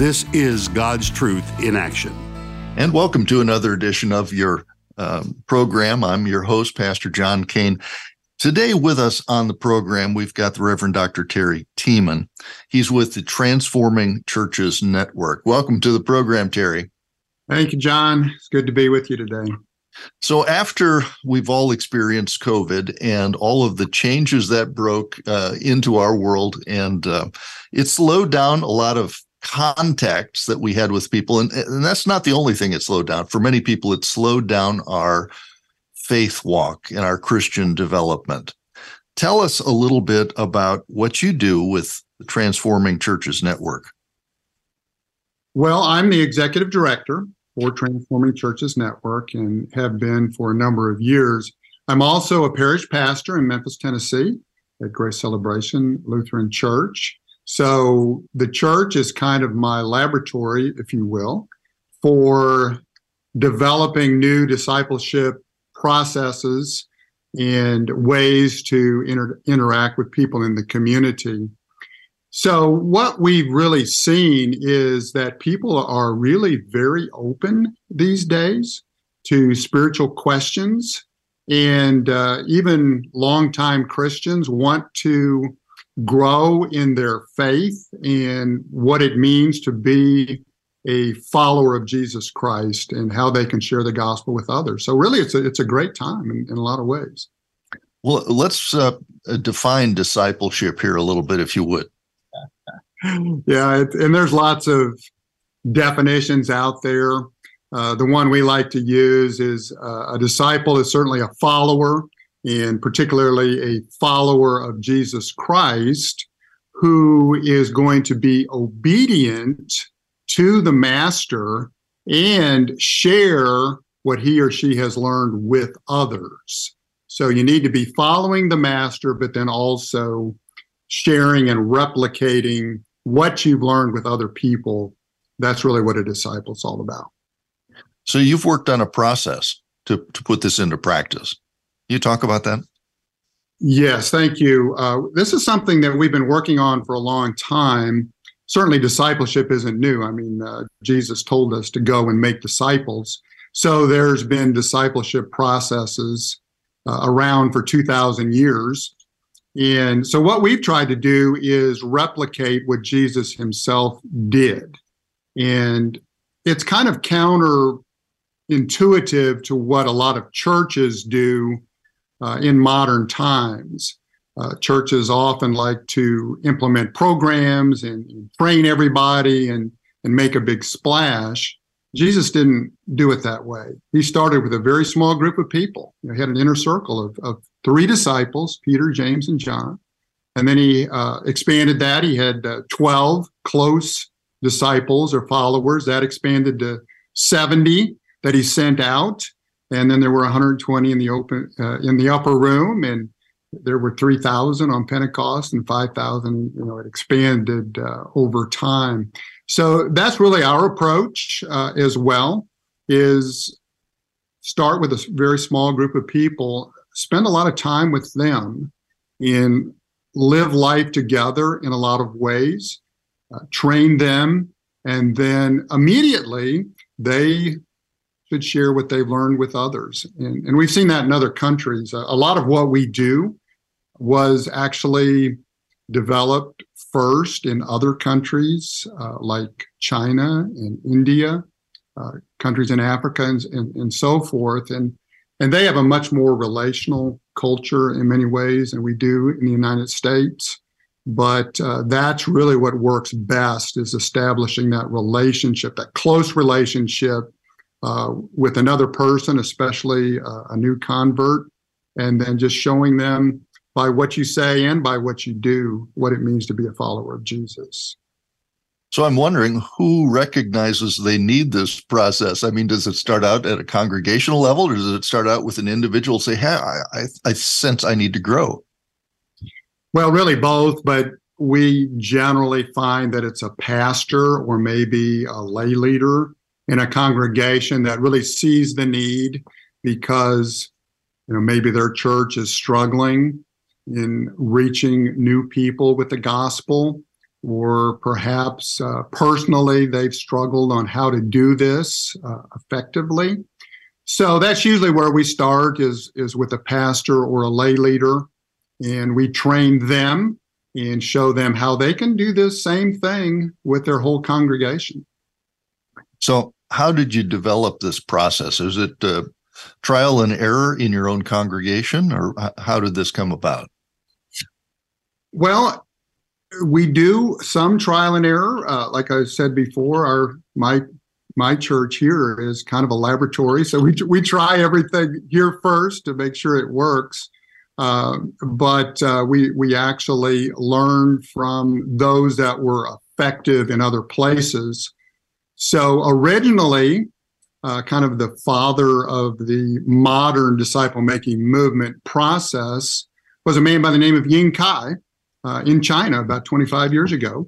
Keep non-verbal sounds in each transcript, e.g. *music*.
This is God's truth in action. And welcome to another edition of your um, program. I'm your host, Pastor John Kane. Today, with us on the program, we've got the Reverend Dr. Terry Tieman. He's with the Transforming Churches Network. Welcome to the program, Terry. Thank you, John. It's good to be with you today. So, after we've all experienced COVID and all of the changes that broke uh, into our world, and uh, it slowed down a lot of contacts that we had with people. And, and that's not the only thing it slowed down. For many people, it slowed down our faith walk and our Christian development. Tell us a little bit about what you do with the Transforming Churches Network. Well, I'm the executive director for Transforming Churches Network and have been for a number of years. I'm also a parish pastor in Memphis, Tennessee at Grace Celebration Lutheran Church. So the church is kind of my laboratory, if you will, for developing new discipleship processes and ways to inter- interact with people in the community. So, what we've really seen is that people are really very open these days to spiritual questions. And uh, even longtime Christians want to grow in their faith and what it means to be a follower of Jesus Christ and how they can share the gospel with others. So really, it's a, it's a great time in, in a lot of ways. Well, let's uh, define discipleship here a little bit, if you would. *laughs* yeah, it, and there's lots of definitions out there. Uh, the one we like to use is uh, a disciple is certainly a follower and particularly a follower of Jesus Christ who is going to be obedient to the master and share what he or she has learned with others. So you need to be following the master, but then also sharing and replicating what you've learned with other people. That's really what a disciple is all about. So you've worked on a process to, to put this into practice you talk about that? Yes, thank you. Uh, this is something that we've been working on for a long time. Certainly, discipleship isn't new. I mean, uh, Jesus told us to go and make disciples. So there's been discipleship processes uh, around for 2,000 years. And so, what we've tried to do is replicate what Jesus himself did. And it's kind of counterintuitive to what a lot of churches do uh, in modern times. Uh, churches often like to implement programs and, and, train everybody and, and make a big splash. Jesus didn't do it that way. He started with a very small group of people. You know, he had an inner circle of, of three disciples Peter, James, and John. And then he uh, expanded that. He had uh, 12 close disciples or followers. That expanded to 70 that he sent out and then there were 120 in the open uh, in the upper room, and there were 3,000 on Pentecost, and 5,000. You know, it expanded uh, over time. So that's really our approach uh, as well. Is start with a very small group of people, spend a lot of time with them, and live life together in a lot of ways. Uh, train them, and then immediately they should share what they've learned with others. And, and we've seen that in other countries. a lot of what we do was actually developed first in other countries uh, like China and India, uh, countries in Africa, and, and, and, so forth. And, and they have a much more relational culture in many ways than we do in the United States. But uh, that's really what works best is establishing that relationship, that close relationship uh, with another person, especially uh, a new convert, and then just showing them by what you say and by what you do what it means to be a follower of Jesus. So I'm wondering who recognizes they need this process. I mean, does it start out at a congregational level, or does it start out with an individual say, "Hey, I, I, I sense I need to grow"? Well, really both, but we generally find that it's a pastor or maybe a lay leader in a congregation that really sees the need because you know maybe their church is struggling in reaching new people with the gospel or perhaps uh, personally they've struggled on how to do this uh, effectively. So that's usually where we start is is with a pastor or a lay leader, and we train them and show them how they can do this same thing with their whole congregation. So, how did you develop this process? Is it uh, trial and error in your own congregation, or how did this come about? Well, we do some trial and error. Uh, like I said before, our my my church here is kind of a laboratory, so we we try everything here first to make sure it works. Uh, but uh, we we actually learn from those that were effective in other places. So originally, uh, kind of the father of the modern disciple making movement process was a man by the name of Ying Kai uh, in China about 25 years ago.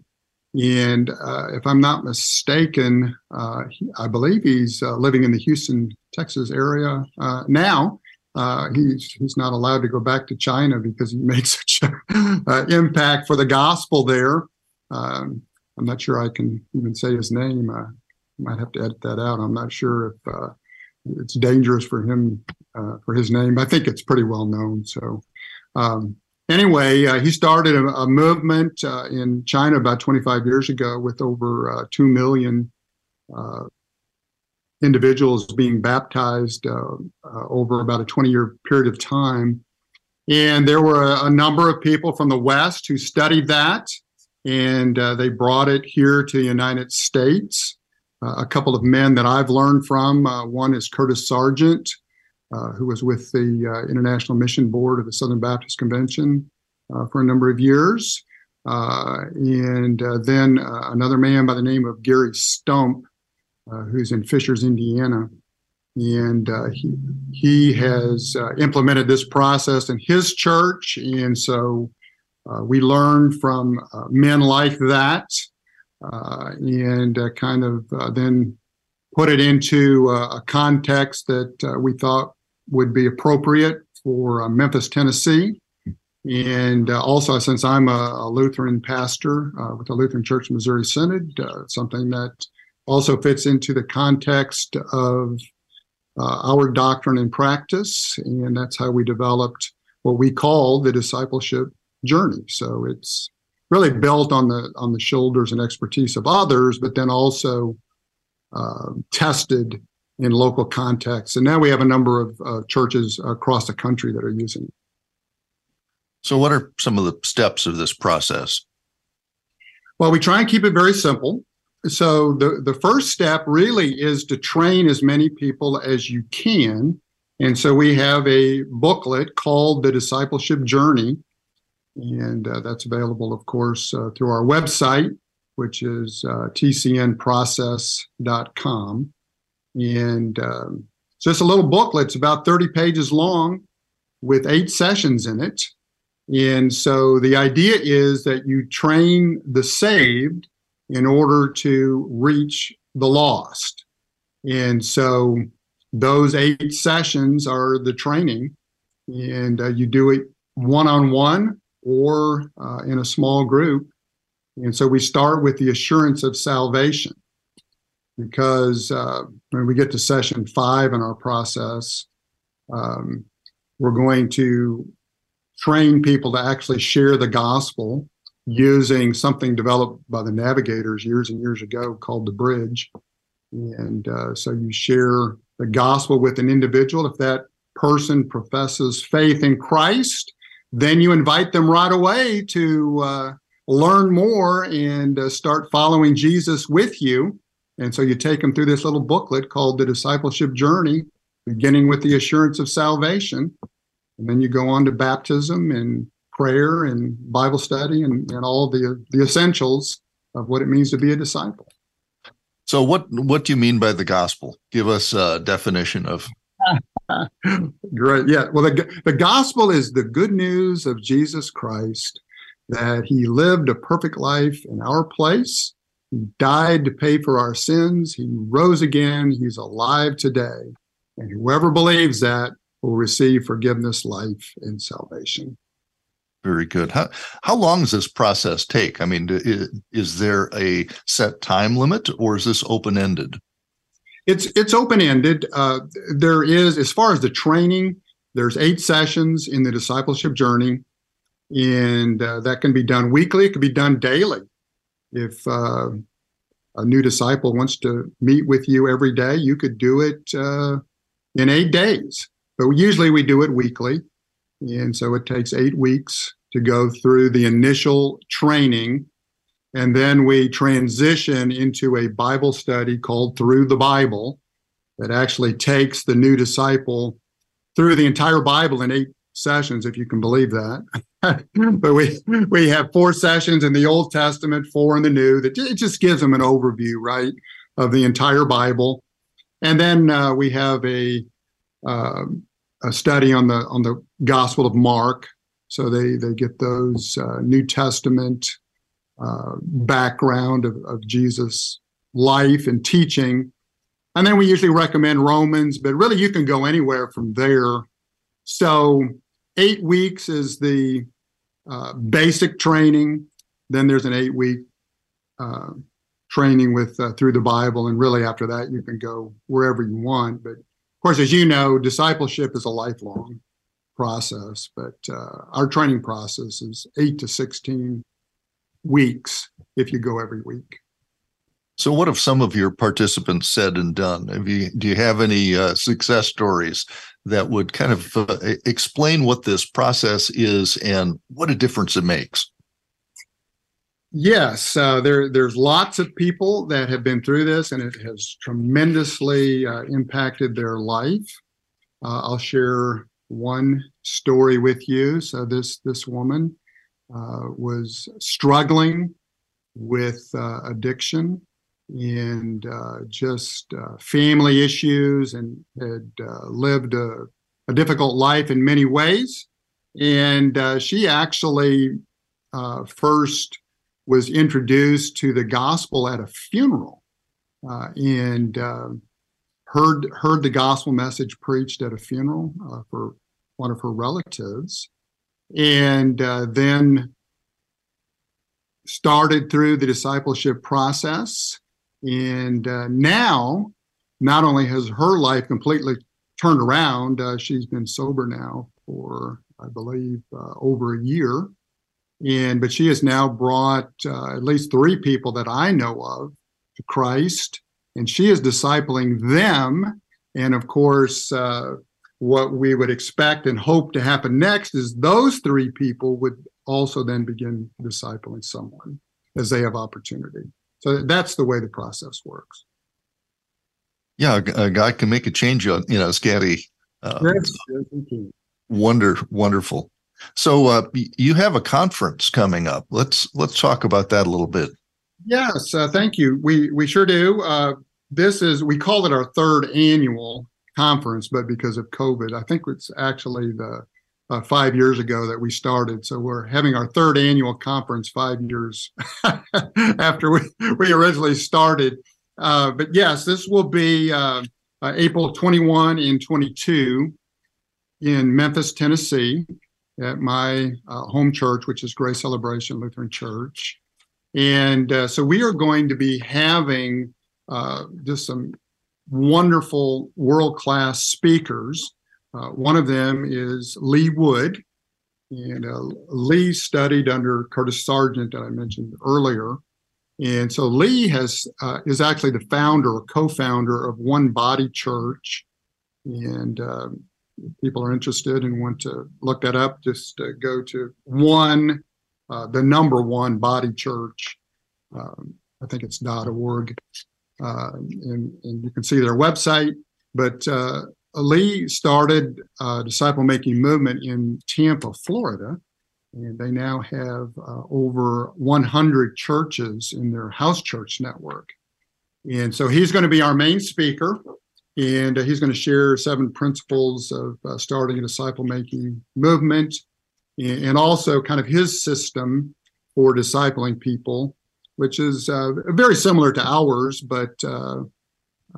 And uh, if I'm not mistaken, uh, he, I believe he's uh, living in the Houston, Texas area uh, now. He's he's not allowed to go back to China because he *laughs* made such an impact for the gospel there. Um, I'm not sure I can even say his name. Might have to edit that out. I'm not sure if it's dangerous for him for his name. I think it's pretty well known. So. Um, anyway, uh, he started a, a movement uh, in China about 25 years ago with over uh, 2 million uh, individuals being baptized uh, uh, over about a 20 year period of time. And there were a, a, number of people from the West who studied that, and they brought it here to the United States. A couple of men that I've learned from one is Curtis Sergeant, uh, who was with the uh, International Mission Board of the Southern Baptist Convention uh, for a number of years. and then another man by the name of Gary Stump, who's in Fishers, Indiana. And he, he has implemented this process in his church. And so uh, we learn from uh, men like that uh, and kind of then put it into a context that we thought would be appropriate for uh, Memphis, Tennessee. And uh, also, since I'm a, a Lutheran pastor uh, with the Lutheran Church Missouri Synod, uh, something that also fits into the context of uh, our doctrine and practice. And that's how we developed what we call the discipleship journey. So it's really built on the on the shoulders and expertise of others, but then also uh, tested in local contexts. And now we have a number of uh, churches across the country that are using it. So, what are some of the steps of this process? Well, we try and keep it very simple. So, the, the first step really is to train as many people as you can. And so, we have a booklet called The Discipleship Journey. And uh, that's available, of course, uh, through our website, which is uh, tcnprocess.com. And um, so it's a little booklet. It's about 30 pages long with eight sessions in it. And so the idea is that you train the saved in order to reach the lost. And so those eight sessions are the training, and uh, you do it one on one or uh, in a small group. And so we start with the assurance of salvation because uh, when we get to session five in our process, um, we're going to train people to actually share the gospel using something developed by the navigators years and years ago called the bridge. And uh, so you share the gospel with an individual. If that person professes faith in Christ, then you invite them right away to uh, learn more and uh, start following Jesus with you. And so you take them through this little booklet called The Discipleship Journey, beginning with the assurance of salvation. And then you go on to baptism and prayer and Bible study and, and all the, the essentials of what it means to be a disciple. So, what what do you mean by the gospel? Give us a definition of. *laughs* Great, yeah. Well, the the gospel is the good news of Jesus Christ that He lived a perfect life in our place. He died to pay for our sins. He rose again. He's alive today, and whoever believes that will receive forgiveness, life, and salvation. Very good. How how long does this process take? I mean, is, is there a set time limit, or is this open ended? It's it's open ended. Uh, there is, as far as the training, there's eight sessions in the discipleship journey, and uh, that can be done weekly. It can be done daily. If uh, a new disciple wants to meet with you every day, you could do it uh, in eight days. But usually we do it weekly. And so it takes eight weeks to go through the initial training. And then we transition into a Bible study called Through the Bible that actually takes the new disciple through the entire Bible in eight sessions, if you can believe that. *laughs* but we we have four sessions in the Old Testament, four in the New. That it just gives them an overview, right, of the entire Bible. And then uh, we have a uh, a study on the on the Gospel of Mark, so they they get those uh, New Testament uh, background of, of Jesus' life and teaching, and then we usually recommend Romans, but really you can go anywhere from there. So eight weeks is the uh, basic training. Then there's an eight week uh, training with uh, through the Bible, and really after that you can go wherever you want, but of course, as you know, discipleship is a lifelong process, but uh, our training process is eight to 16 weeks if you go every week. So, what have some of your participants said and done? Have you, do you have any uh, success stories that would kind of uh, explain what this process is and what a difference it makes? Yes, uh, there there's lots of people that have been through this, and it has tremendously uh, impacted their life. Uh, I'll share one story with you. So this this woman uh, was struggling with uh, addiction and uh, just family issues, and had lived a, a, difficult life in many ways. And she actually first was introduced to the gospel at a funeral uh, and uh, heard heard the gospel message preached at a funeral uh, for one of her relatives, and uh, then started through the discipleship process. And uh, now, not only has her life completely turned around, uh, she's been sober now for I believe over a year and but she has now brought uh, at least three people that I know of to Christ, and she is discipling them. And of course, uh, what we would expect and hope to happen next is those three people would also then begin discipling someone as they have opportunity. So that's the way the process works. Yeah, a, guy can make a change on you know, scatty. Uh, yes, yes, wonder, wonderful. So uh, you have a conference coming up. Let's let's talk about that a little bit. Yes, uh, thank you. We we sure do. Uh, this is we call it our third annual conference, but because of COVID, I think it's actually the uh, five years ago that we started. So we're having our third annual conference five years *laughs* after we we originally started. Uh, but yes, this will be uh, April 21 and 22 in Memphis, Tennessee at my uh, home church, which is Grace Celebration Lutheran Church. And uh, so we are going to be having uh, just some wonderful world class speakers. Uh, one of them is Lee Wood. And uh, Lee studied under Curtis Sergeant that I mentioned earlier. And so Lee has uh, is actually the founder or co-founder of One Body Church, and um, people are interested and want to look that up, just uh, go to one, uh, the number one body church. Um, I think it's dot .org, and, and you can see their website. But uh, Lee started a disciple making movement in Tampa, Florida, And they now have uh, over 100 churches in their house church network. And so he's going to be our main speaker, and uh, he's going to share seven principles of uh, starting a disciple making movement and, and, also kind of his system for discipling people, which is uh, very similar to ours, but uh,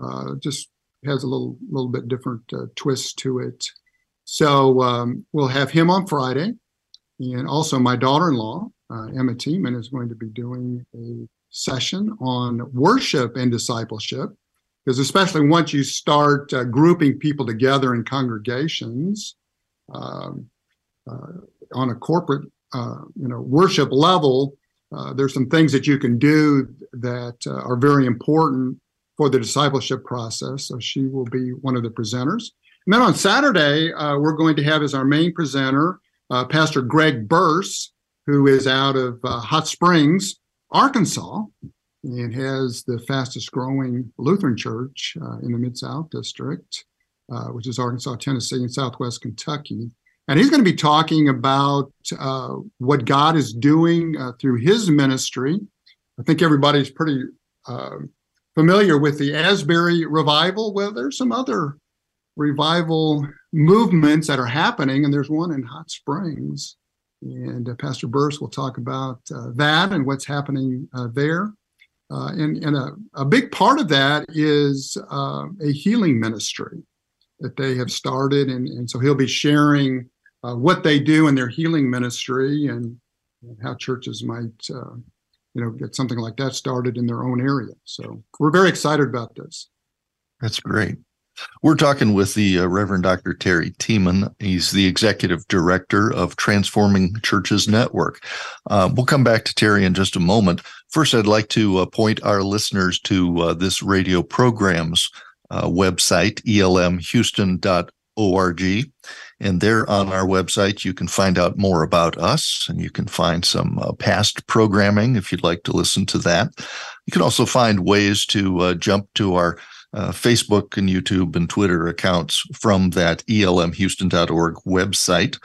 uh, just has a little little bit different twist to it. So um, we'll have him on Friday, and also my daughter-in-law Emma Tieman is going to be doing a session on worship and discipleship. Because especially once you start uh, grouping people together in congregations um, uh, on a corporate, uh, you know, worship level, uh, there's some things that you can do that are very important for the discipleship process. So she will be one of the presenters. And then on Saturday, uh, we're going to have as our main presenter uh, Pastor Greg Burse, who is out of uh, Hot Springs, Arkansas, and has the fastest growing Lutheran church uh, in the Mid South District, uh, which is Arkansas, Tennessee, and Southwest Kentucky. And he's going to be talking about uh, what God is doing through his ministry. I think everybody's pretty familiar with the Asbury revival. Well, there's some other revival movements that are happening, and there's one in Hot Springs. And uh, Pastor Burse will talk about uh, that and what's happening uh, there. Uh, and, and a, a, big part of that is uh, a healing ministry that they have started. And, and so he'll be sharing uh, what they do in their healing ministry and, how churches might you know, get something like that started in their own area. So we're very excited about this. That's great. We're talking with the uh, Reverend Dr. Terry Tieman. He's the executive director of Transforming Churches Network. Uh, we'll come back to Terry in just a moment. First, I'd like to uh, point our listeners to uh, this radio program's uh, website, elmhouston.org. And there on our website, you can find out more about us and you can find some uh, past programming if you'd like to listen to that. You can also find ways to uh, jump to our uh, Facebook and YouTube and Twitter accounts from that elmhouston.org website.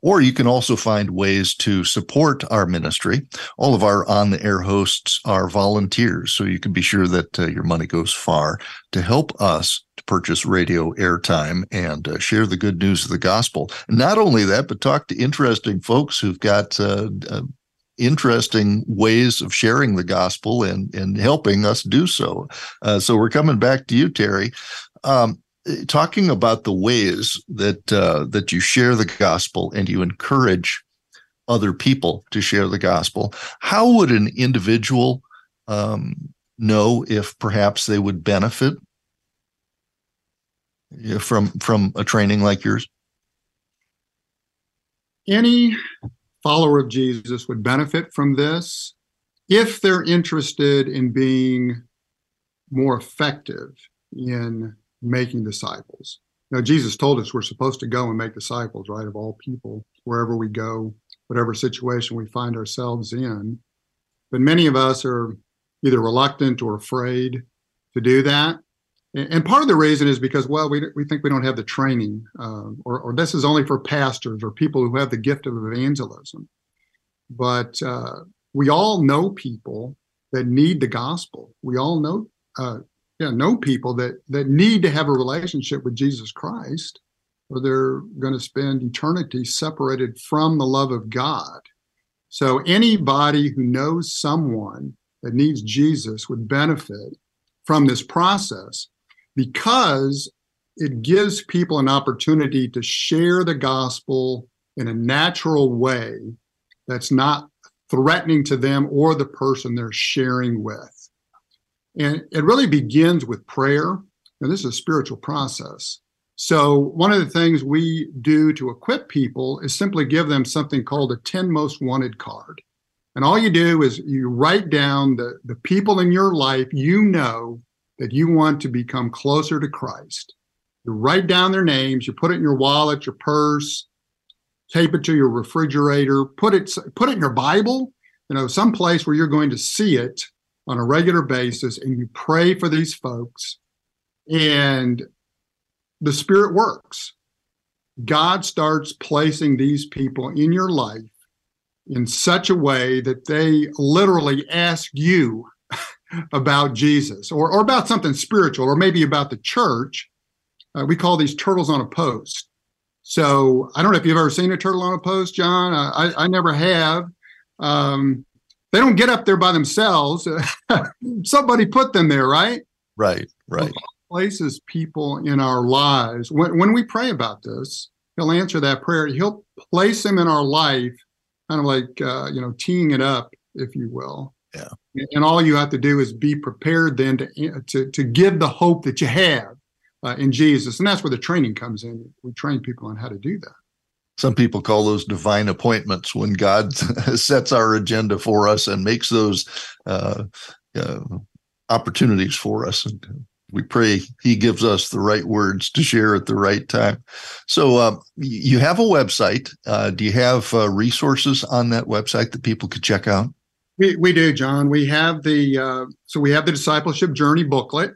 Or you can also find ways to support our ministry. All of our on the air hosts are volunteers, so you can be sure that uh, your money goes far to help us to purchase radio airtime and uh, share the good news of the gospel. Not only that, but talk to interesting folks who've got uh, uh interesting ways of sharing the gospel and, and helping us do so. Uh, so we're coming back to you, Terry. Um, talking about the ways that uh, that you share the gospel and you encourage other people to share the gospel, how would an individual um, know if perhaps they would benefit from from a training like yours? Any follower of Jesus would benefit from this if they're interested in being more effective in making disciples. Now, Jesus told us we're supposed to go and make disciples, right, of all people, wherever we go, whatever situation we find ourselves in. But many of us are either reluctant or afraid to do that. And part of the reason is because, well, we, we think we don't have the training, uh, or, or this is only for pastors or people who have the gift of evangelism. But uh, we all know people that need the gospel. We all know uh, yeah, know people that that need to have a relationship with Jesus Christ, or they're going to spend eternity separated from the love of God. So anybody who knows someone that needs Jesus would benefit from this process because it gives people an opportunity to share the gospel in a natural way that's not threatening to them or the person they're sharing with. And it really begins with prayer. And this is a spiritual process. So, one of the things we do to equip people is simply give them something called a 10 most wanted card. And all you do is you write down the, the people in your life you know that you want to become closer to Christ. You write down their names, you put it in your wallet, your purse, tape it to your refrigerator, put it put it in your Bible, you know, some place where you're going to see it on a regular basis and you pray for these folks and the spirit works god starts placing these people in your life in such a way that they literally ask you *laughs* about Jesus or, or about something spiritual or maybe about the church. Uh, we call these turtles on a post. So I don't know if you've ever seen a turtle on a post, John. I, I never have. Um, they don't get up there by themselves. *laughs* Somebody put them there, right? Right, right. Places people in our lives. When, when we pray about this, he'll answer that prayer. He'll place them in our life, kind of like, uh, you know, teeing it up, if you will. Yeah. And all you have to do is be prepared then to, to, to give the hope that you have uh, in Jesus. And that's where the training comes in. We train people on how to do that. Some people call those divine appointments when God *laughs* sets our agenda for us and makes those uh, uh, opportunities for us. And we pray He gives us the right words to share at the right time. So, uh, you have a website. Uh, do you have uh, resources on that website that people could check out? We, we do, John. We have the uh, so we have the discipleship journey booklet,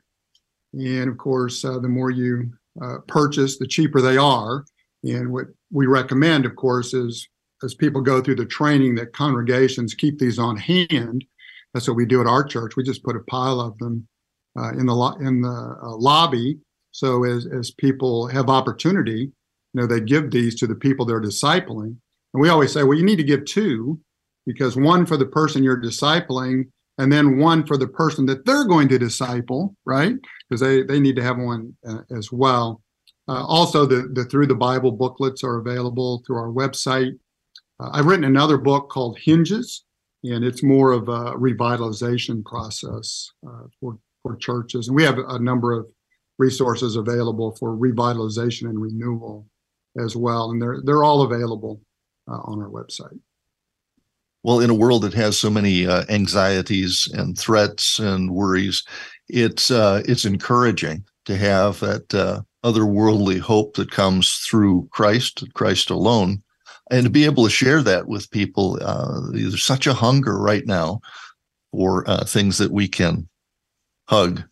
and of course, the more you purchase, the cheaper they are. And what we recommend, of course, is as people go through the training that congregations keep these on hand. That's what we do at our church. We just put a pile of them uh, in the lo- in the uh, lobby. So as as people have opportunity, you know, they give these to the people they're discipling. And we always say, well, you need to give two, because one for the person you're discipling, and then one for the person that they're going to disciple, right? Because they they need to have one uh, as well. Uh, also, the, the Through the Bible booklets are available through our website. Uh, I've written another book called Hinges, and it's more of a revitalization process uh, for, for churches. And we have a number of resources available for revitalization and renewal as well. And they're, they're all available uh, on our website. Well, in a world that has so many uh, anxieties and threats and worries, it's uh, it's encouraging to have that otherworldly hope that comes through Christ, Christ alone, and to be able to share that with people. Uh, there's such a hunger right now for uh, things that we can hug,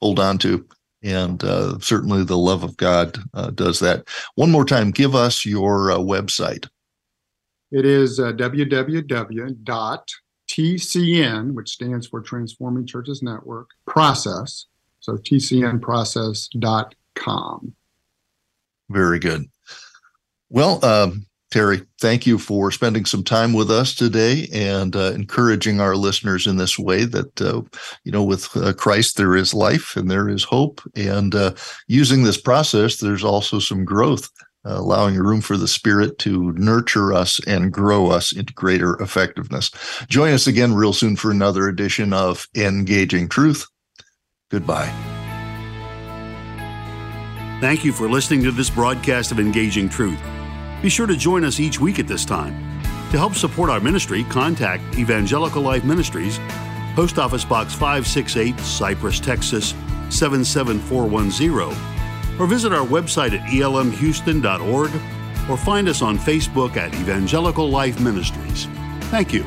hold on to, and uh, certainly the love of God uh, does that. One more time, give us your uh, website. It is uh, www.tcn, which stands for Transforming Churches Network, process. So tcnprocess.com com. Very good. Well, um, Terry, thank you for spending some time with us today and uh, encouraging our listeners in this way that, uh, you know, with uh, Christ, there is life and there is hope. And uh, using this process, there's also some growth, uh, allowing room for the Spirit to nurture us and grow us into greater effectiveness. Join us again real soon for another edition of Engaging Truth. Goodbye. Thank you for listening to this broadcast of Engaging Truth. Be sure to join us each week at this time. To help support our ministry, contact Evangelical Life Ministries, Post Office Box 568, Cypress, Texas 77410, or visit our website at elmhouston.org or find us on Facebook at Evangelical Life Ministries. Thank you.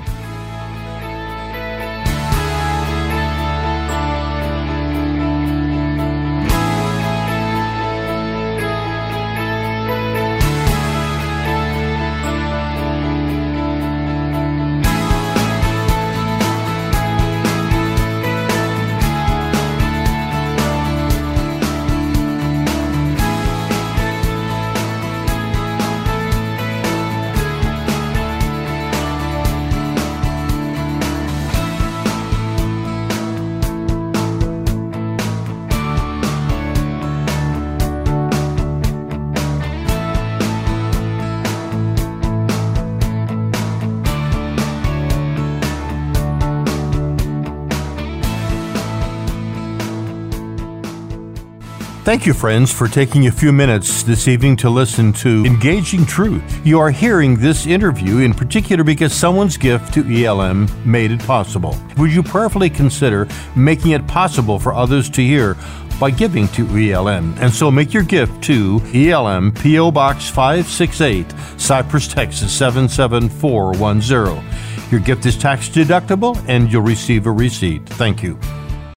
Thank you, friends, for taking a few minutes this evening to listen to Engaging Truth. You are hearing this interview in particular because someone's gift to ELM made it possible. Would you prayerfully consider making it possible for others to hear by giving to ELM? And so make your gift to ELM P.O. Box 568, Cypress, Texas 77410. Your gift is tax deductible and you'll receive a receipt. Thank you.